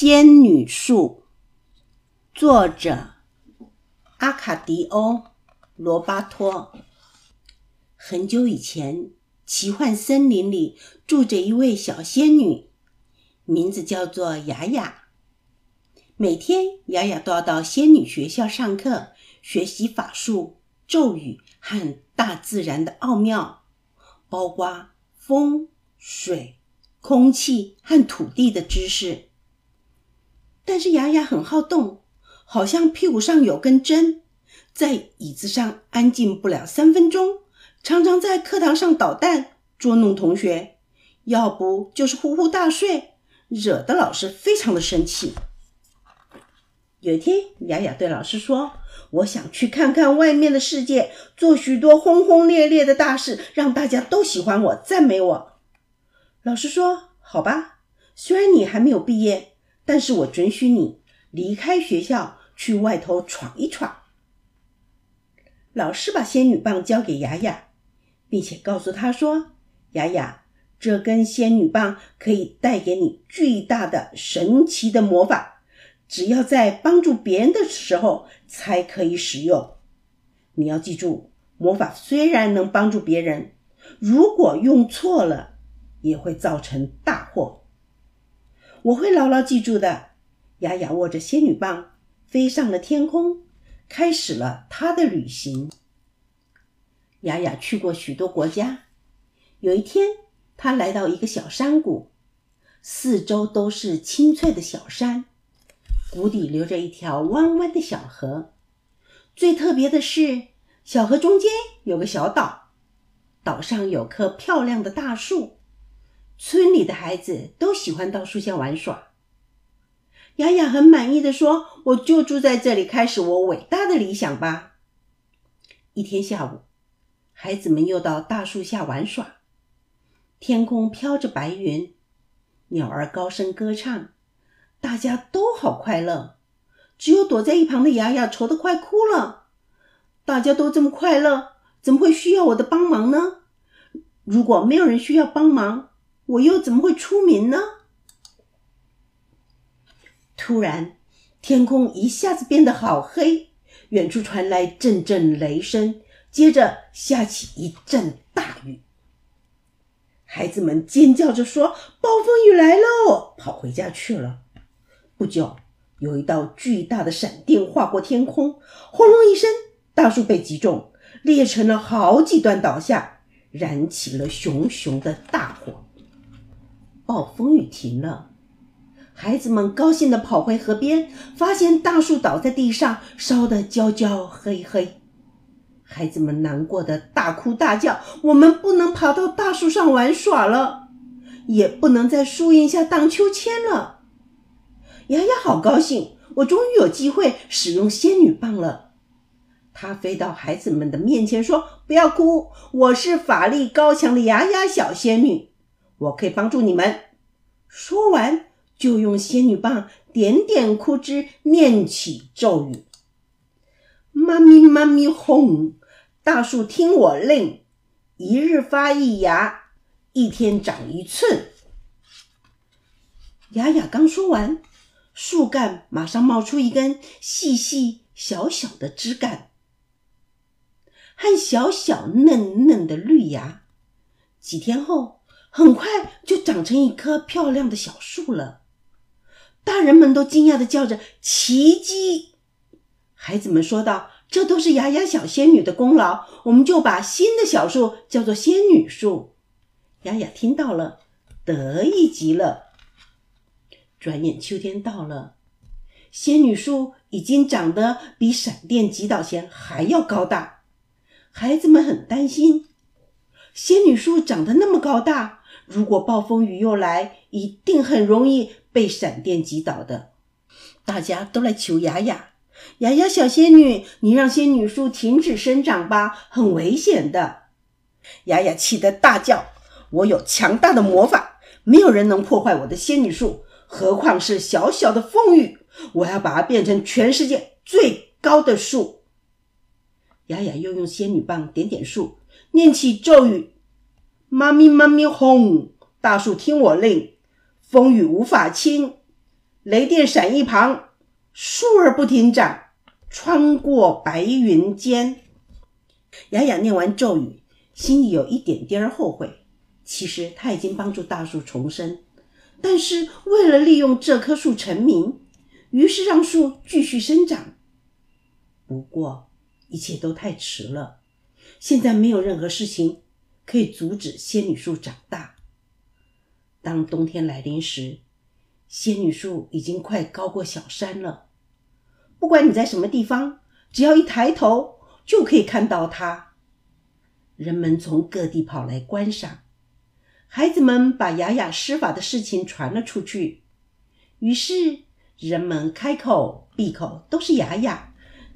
仙女树，作者阿卡迪欧·罗巴托。很久以前，奇幻森林里住着一位小仙女，名字叫做雅雅。每天，雅雅都要到仙女学校上课，学习法术、咒语和大自然的奥妙，包括风、水、空气和土地的知识。但是雅雅很好动，好像屁股上有根针，在椅子上安静不了三分钟，常常在课堂上捣蛋，捉弄同学，要不就是呼呼大睡，惹得老师非常的生气。有一天，雅雅对老师说：“我想去看看外面的世界，做许多轰轰烈烈的大事，让大家都喜欢我，赞美我。”老师说：“好吧，虽然你还没有毕业。”但是我准许你离开学校，去外头闯一闯。老师把仙女棒交给雅雅，并且告诉她说：“雅雅，这根仙女棒可以带给你巨大的、神奇的魔法，只要在帮助别人的时候才可以使用。你要记住，魔法虽然能帮助别人，如果用错了，也会造成大祸。”我会牢牢记住的。雅雅握着仙女棒，飞上了天空，开始了她的旅行。雅雅去过许多国家。有一天，她来到一个小山谷，四周都是青翠的小山，谷底流着一条弯弯的小河。最特别的是，小河中间有个小岛，岛上有棵漂亮的大树。村里的孩子都喜欢到树下玩耍。雅雅很满意的说：“我就住在这里，开始我伟大的理想吧。”一天下午，孩子们又到大树下玩耍。天空飘着白云，鸟儿高声歌唱，大家都好快乐。只有躲在一旁的雅雅愁得快哭了。大家都这么快乐，怎么会需要我的帮忙呢？如果没有人需要帮忙，我又怎么会出名呢？突然，天空一下子变得好黑，远处传来阵阵雷声，接着下起一阵大雨。孩子们尖叫着说：“暴风雨来喽！”跑回家去了。不久，有一道巨大的闪电划过天空，轰隆一声，大树被击中，裂成了好几段，倒下，燃起了熊熊的大火。暴风雨停了，孩子们高兴地跑回河边，发现大树倒在地上，烧得焦焦黑黑。孩子们难过的大哭大叫：“我们不能爬到大树上玩耍了，也不能在树荫下荡秋千了。”雅雅好高兴，我终于有机会使用仙女棒了。她飞到孩子们的面前说：“不要哭，我是法力高强的雅雅小仙女。”我可以帮助你们。说完，就用仙女棒点点枯枝，念起咒语：“妈咪妈咪哄，大树听我令，一日发一芽，一天长一寸。”雅雅刚说完，树干马上冒出一根细细小小的枝干，和小小嫩嫩的绿芽。几天后。很快就长成一棵漂亮的小树了，大人们都惊讶的叫着“奇迹”。孩子们说道：“这都是雅雅小仙女的功劳，我们就把新的小树叫做仙女树。”雅雅听到了，得意极了。转眼秋天到了，仙女树已经长得比闪电击倒前还要高大，孩子们很担心，仙女树长得那么高大。如果暴风雨又来，一定很容易被闪电击倒的。大家都来求雅雅，雅雅小仙女，你让仙女树停止生长吧，很危险的。雅雅气得大叫：“我有强大的魔法，没有人能破坏我的仙女树，何况是小小的风雨？我要把它变成全世界最高的树。”雅雅又用仙女棒点点树，念起咒语。妈咪妈咪哄，大树听我令，风雨无法侵，雷电闪一旁，树儿不停长，穿过白云间。雅雅念完咒语，心里有一点点儿后悔。其实他已经帮助大树重生，但是为了利用这棵树成名，于是让树继续生长。不过一切都太迟了，现在没有任何事情可以阻止仙女树长大。当冬天来临时，仙女树已经快高过小山了。不管你在什么地方，只要一抬头就可以看到它。人们从各地跑来观赏。孩子们把雅雅施法的事情传了出去，于是人们开口闭口都是雅雅，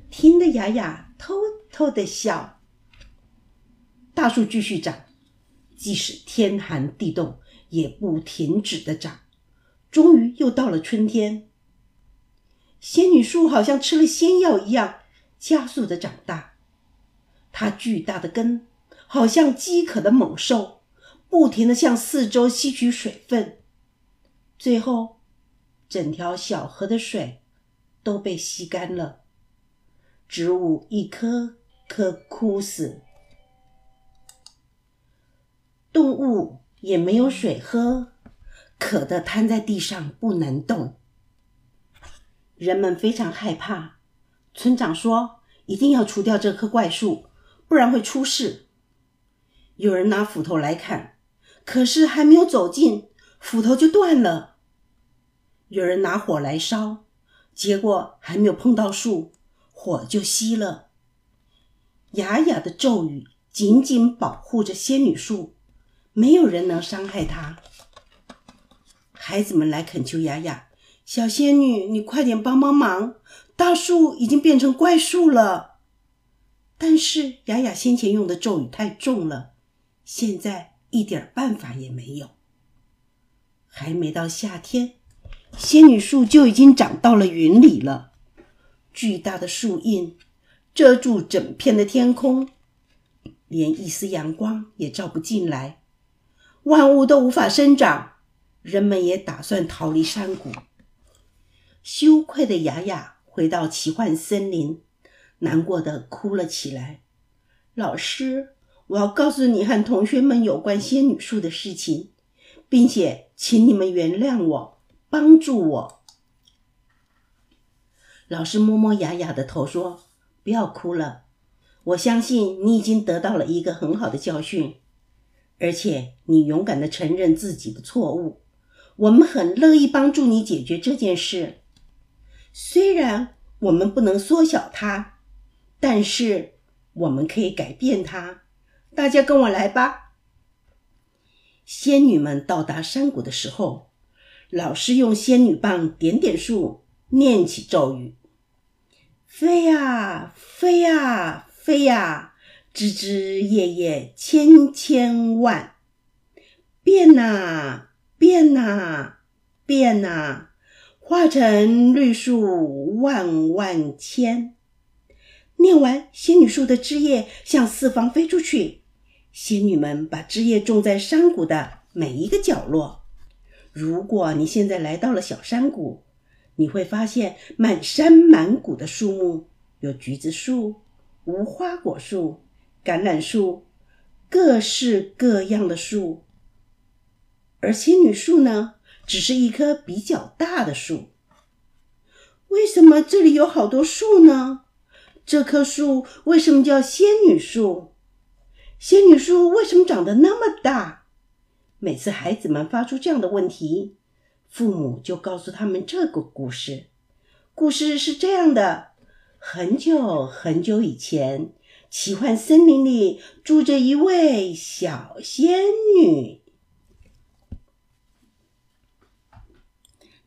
听得雅雅偷偷的笑。大树继续长，即使天寒地冻也不停止的长。终于又到了春天，仙女树好像吃了仙药一样，加速的长大。它巨大的根好像饥渴的猛兽。不停的向四周吸取水分，最后，整条小河的水都被吸干了，植物一棵棵枯死，动物也没有水喝，渴得瘫在地上不能动。人们非常害怕，村长说：“一定要除掉这棵怪树，不然会出事。”有人拿斧头来砍。可是还没有走近，斧头就断了。有人拿火来烧，结果还没有碰到树，火就熄了。雅雅的咒语紧紧保护着仙女树，没有人能伤害她。孩子们来恳求雅雅：“小仙女，你快点帮帮忙！大树已经变成怪树了。”但是雅雅先前用的咒语太重了，现在。一点办法也没有。还没到夏天，仙女树就已经长到了云里了。巨大的树荫遮住整片的天空，连一丝阳光也照不进来，万物都无法生长。人们也打算逃离山谷。羞愧的雅雅回到奇幻森林，难过的哭了起来。老师。我要告诉你和同学们有关仙女树的事情，并且请你们原谅我，帮助我。老师摸摸雅雅的头说：“不要哭了，我相信你已经得到了一个很好的教训，而且你勇敢的承认自己的错误。我们很乐意帮助你解决这件事。虽然我们不能缩小它，但是我们可以改变它。”大家跟我来吧。仙女们到达山谷的时候，老师用仙女棒点点树，念起咒语：“飞呀，飞呀，飞呀，枝枝叶叶千千万，变呐，变呐，变呐，化成绿树万万千。”念完，仙女树的枝叶向四方飞出去。仙女们把枝叶种在山谷的每一个角落。如果你现在来到了小山谷，你会发现满山满谷的树木，有橘子树、无花果树、橄榄树，各式各样的树。而仙女树呢，只是一棵比较大的树。为什么这里有好多树呢？这棵树为什么叫仙女树？仙女树为什么长得那么大？每次孩子们发出这样的问题，父母就告诉他们这个故事。故事是这样的：很久很久以前，奇幻森林里住着一位小仙女。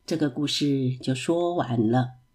这个故事就说完了。